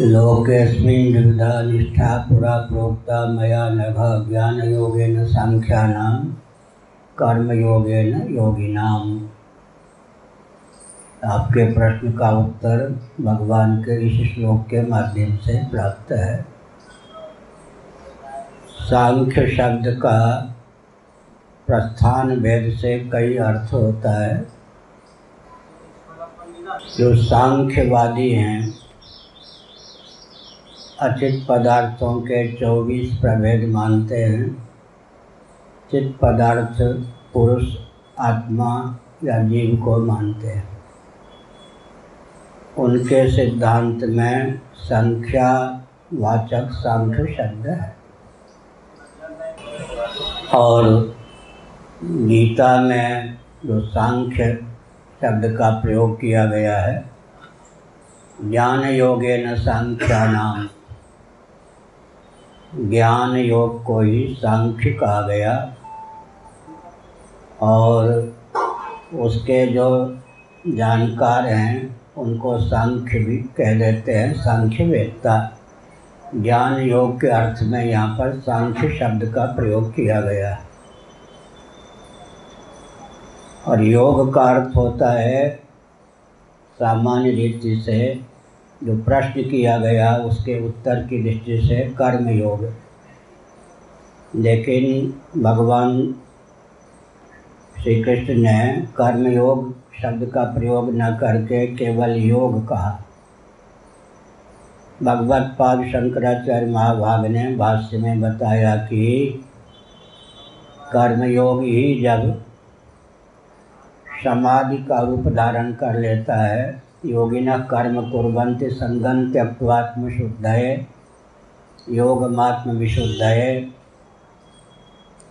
लोकेऽस्मिन् द्विविधा निष्ठा पुरा प्रोक्ता मया नघ ज्ञानयोगेन साङ्ख्यानां कर्मयोगेन योगिनाम आपके प्रश्न का उत्तर भगवान के इस श्लोक के माध्यम से प्राप्त है। सांख्य शब्द का प्रस्थान भेद से कई अर्थ होता है। जो सांख्यवादी हैं अचित पदार्थों के चौबीस प्रभेद मानते हैं। चित पदार्थ, पुरुष, आत्मा या जीव को मानते हैं। उनके सिद्धांत में संख्या वाचक सांख्य शब्द है। और गीता में जो सांख्य शब्द का प्रयोग किया गया है ज्ञान योगे न सांख्या नाम ज्ञान योग को ही सांख्य कहा गया। और उसके जो जानकार हैं, उनको सांख्य भी कह देते हैं सांख्य वेदता ज्ञान योग के अर्थ में यहाँ पर सांख्य शब्द का प्रयोग किया गया। है और योग का अर्थ होता है, सामान्य रीति से जो प्रश्न किया गया उसके उत्तर की दृष्टि से कर्म योग। लेकिन भगवान श्री कृष्ण ने कर्मयोग शब्द का प्रयोग न करके केवल योग कहा। भगवत पाद शंकराचार्य महाभाग ने भाष्य में बताया कि कर्मयोग ही जब समाधि का रूप धारण कर लेता है योगिना कर्म कुर्वन्ति संगम त्यक्वात्म शुद्धये योगमात्म विशुद्धये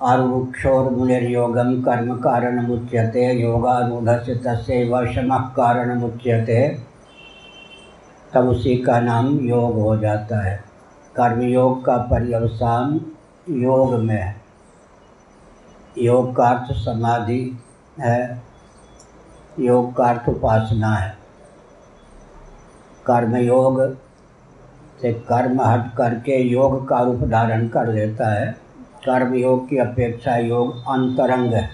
आरुक्षोर्मुनिर्योगं कर्म कारण मुच्यते योगारूढ़ से तस्व शम कारण मुच्यते तब उसी का नाम योग हो जाता है। कर्मयोग का पर्यवसान योग में है। योग का अर्थ समाधि है। योग का अर्थ उपासना है। कर्मयोग से कर्म हट करके योग का रूप धारण कर लेता है। कर्म योग की अपेक्षा योग अंतरंग है।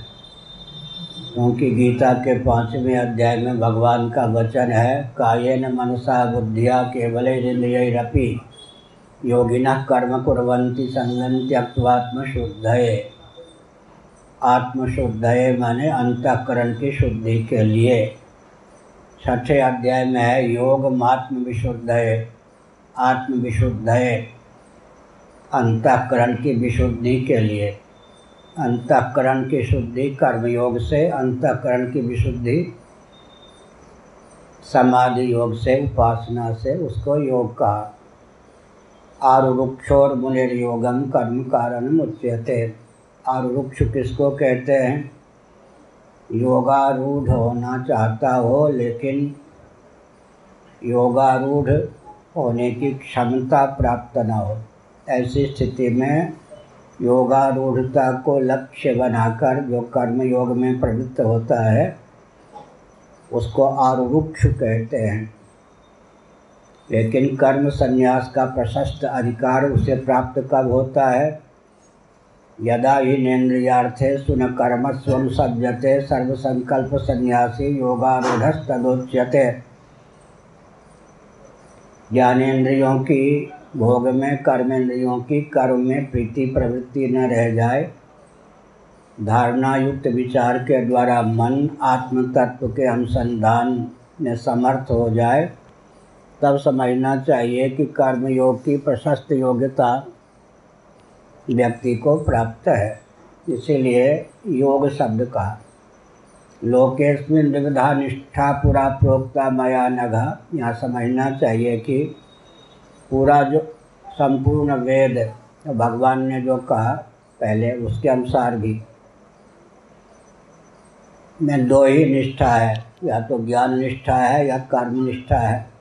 क्योंकि गीता के पाँचवें अध्याय में भगवान का वचन है, कायेन मनसा बुद्धिया केवल रपी योगिना कर्म कुरंती संगन त्यक्वात्म शुद्धये आत्मशुद्धये माने अंतकरण की शुद्धि के लिए। छठे अध्याय में है योग मात्म विशुद्धये आत्म विशुद्ध है अंतकरण की विशुद्धि के लिए। अंतकरण की शुद्धि कर्मयोग से, अंतकरण की विशुद्धि समाधि योग से, उपासना से, उसको योग कहा। आरुक्षोर मुनिर योगम कर्म कारण मुच्यते आरुक्ष किसको कहते हैं? योगारूढ़ होना चाहता हो, लेकिन योगारूढ़ होने की क्षमता प्राप्त न हो। ऐसी स्थिति में योगारूढ़ता को लक्ष्य बनाकर जो कर्म योग में प्रवृत्त होता है, उसको आरुक्ष कहते हैं। लेकिन कर्म संन्यास का प्रशस्त अधिकार उसे प्राप्त कब होता है? यदा ही नेन्द्रियार्थे सुन कर्म स्व सज्जते सर्वसंकल्प संन्यासी योगारूढ़ तदोच्यते ज्ञानेन्द्रियों की भोग में कर्मेंद्रियों की कर्म में प्रीति प्रवृत्ति न रह जाए। धारणा युक्त विचार के द्वारा मन आत्म तत्व के अनुसंधान में समर्थ हो जाए। तब समझना चाहिए कि कर्मयोग की प्रशस्त योग्यता व्यक्ति को प्राप्त है। इसीलिए योग शब्द का लोकेस्मिन विविधा निष्ठा पूरा प्रोक्ता मया नघा। यहाँ समझना चाहिए कि पूरा जो संपूर्ण वेद भगवान ने जो कहा पहले, उसके अनुसार भी। में दो ही निष्ठा है। या तो ज्ञान निष्ठा है या कर्म निष्ठा है।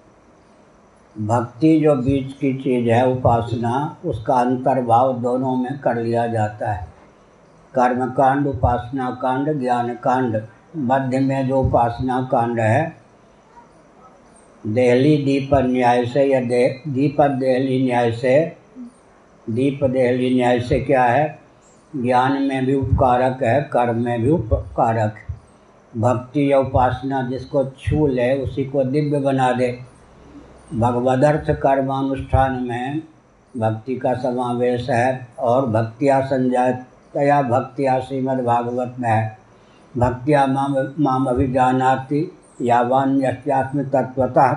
भक्ति जो बीच की चीज़ है, उपासना, उसका अंतर्भाव दोनों में कर लिया जाता है। कर्म कांड उपासना कांड, ज्ञान कांड। मध्य में जो उपासना कांड है, देहली दीप न्याय से या दे दीपक देहली न्याय से, दीप देहली न्याय से क्या है? ज्ञान में भी उपकारक है, कर्म में भी उपकारक भक्ति या उपासना जिसको छू ले, उसी को दिव्य बना दे। भगवदर्थ कर्मानुष्ठान में भक्ति का समावेश है और भक्तिया संजातया भक्तिया श्रीमद् भागवत में है भक्तिया माम माम अभिजानाति यावान यस्यात्म तत्वतः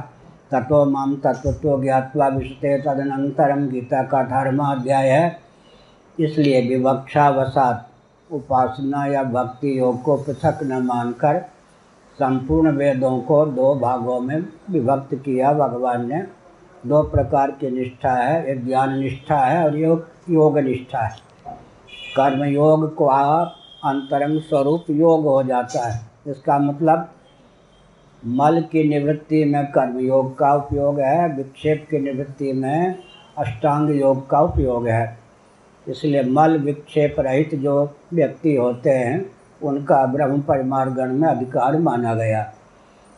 तत्व माम तत्व ज्ञावा विशते तदनंतरम गीता का अठारहवा अध्याय है इसलिए विवक्षावसात उपासना या भक्ति योग को पृथक न मानकर संपूर्ण वेदों को दो भागों में विभक्त किया। भगवान ने दो प्रकार की निष्ठा है, एक ज्ञान निष्ठा है और योग योग निष्ठा है। कर्म योग को अंतरंग स्वरूप योग हो जाता है। इसका मतलब मल की निवृत्ति में कर्म योग का उपयोग है, विक्षेप की निवृत्ति में अष्टांग योग का उपयोग है। इसलिए मल, विक्षेप रहित जो व्यक्ति होते हैं उनका ब्रह्म परिमार्गण में अधिकार माना गया।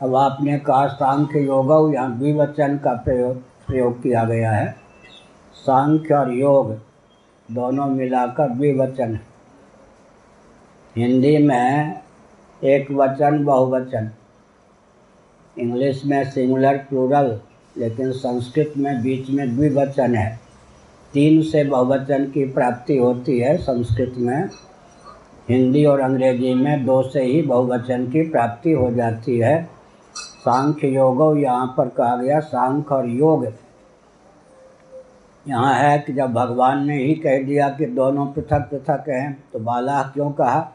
अब आपने कहा सांख्य योग, यहाँ द्विवचन का प्रयोग प्रयोग किया गया है। सांख्य और योग दोनों मिलाकर द्विवचन हिंदी में एक वचन, बहुवचन। इंग्लिश में सिंगुलर, प्लूरल, लेकिन संस्कृत में बीच में द्विवचन है। तीन से बहुवचन की प्राप्ति होती है संस्कृत में। हिंदी और अंग्रेज़ी में दो से ही बहुवचन की प्राप्ति हो जाती है। सांख्य योग यहाँ पर कहा गया, सांख्य और योग। यहाँ है कि जब भगवान ने ही कह दिया कि दोनों पृथक पृथक हैं तो बाला क्यों कहा?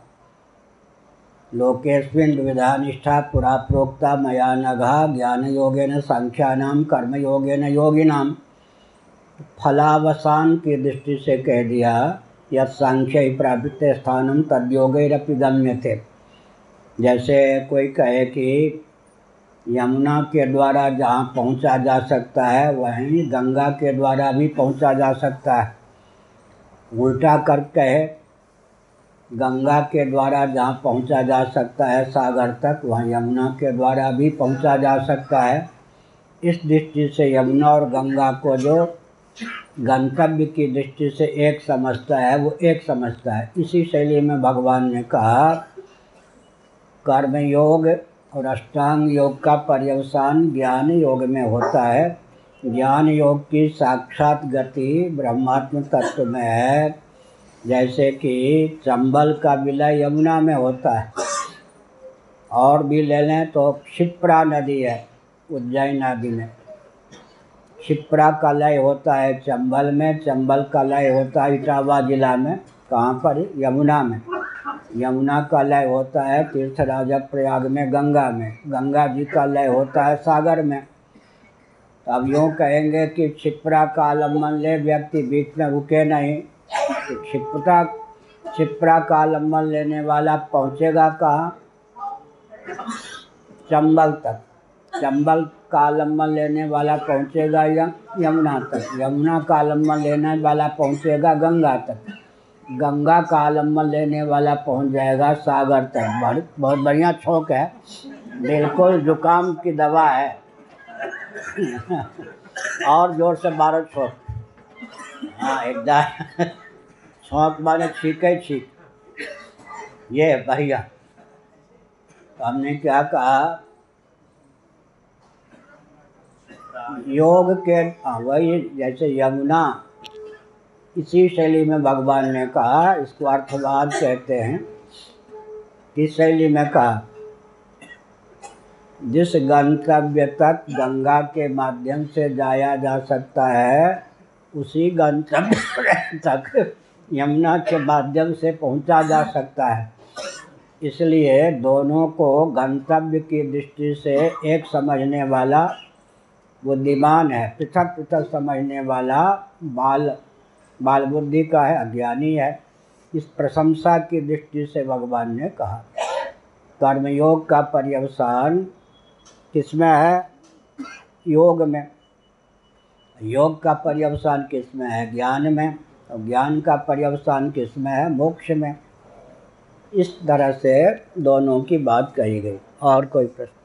लोकेस्मिन विधा निष्ठा पुरा प्रोक्ता मया नघा ज्ञान योगे योगेन संख्यानाम कर्म योगे योगेन। योगिनाम फलावसान की दृष्टि से कह दिया यह सांख्य प्राप्त स्थानम तद्योगरपि गम्य थे जैसे कोई कहे कि यमुना के द्वारा जहाँ पहुँचा जा सकता है, वहीं गंगा के द्वारा भी पहुँचा जा सकता है। उल्टा कर कहे, गंगा के द्वारा जहाँ पहुँचा जा सकता है सागर तक, वहाँ यमुना के द्वारा भी पहुँचा जा सकता है। इस दृष्टि से यमुना और गंगा को जो गंतव्य की दृष्टि से एक समझता है, वो एक समझता है। इसी शैली में भगवान ने कहा कर्म योग और अष्टांग योग का पर्यवसान ज्ञान योग में होता है। ज्ञान योग की साक्षात गति ब्रह्मात्म तत्व में है, जैसे कि चंबल का विलय यमुना में होता है। और भी ले लें तो क्षिप्रा नदी है, उज्जैन आदि में। शिप्रा का लय होता है, चंबल में, चंबल का लय होता है इटावा जिला में। कहाँ पर? यमुना में। यमुना का लय होता है तीर्थराजक प्रयाग में, गंगा में। गंगा जी का लय होता है सागर में। अब यूँ कहेंगे कि छिपरा का आलंबन ले, व्यक्ति बीच में रुके नहीं। तो छिपरा छिपरा का आलंबन लेने वाला पहुँचेगा कहाँ? चंबल तक। चंबल का आलंबन लेने वाला पहुँचेगा यमुना तक? यमुना का लंबा लेने वाला पहुँचेगा, गंगा तक। गंगा का आलंबन लेने वाला पहुँच जाएगा सागर तक। बहुत बहुत बढ़िया छोक है। बिल्कुल जुकाम की दवा है। और ज़ोर से बारह छोक हाँ एकदम छोंक माने छीके छीक। ये बढ़िया। तो हमने क्या कहा? योग के वही जैसे यमुना, इसी शैली में भगवान ने कहा, इसको अर्थवाद कहते हैं। किस शैली में कहा, जिस गंतव्य तक गंगा के माध्यम से जाया जा सकता है, उसी गंतव्य तक यमुना के माध्यम से पहुँचा जा सकता है। इसलिए दोनों को गंतव्य की दृष्टि से एक समझने वाला बुद्धिमान है। पृथक पृथक समझने वाला बाल बाल बुद्धि का है, अज्ञानी है। इस प्रशंसा की दृष्टि से भगवान ने कहा, कर्मयोग का पर्यवसान किसमें है? योग में। योग का पर्यवसान किसमें है? ज्ञान में। और ज्ञान का पर्यवसान किसमें है? मोक्ष में। इस तरह से दोनों की बात कही गई। और कोई प्रश्न?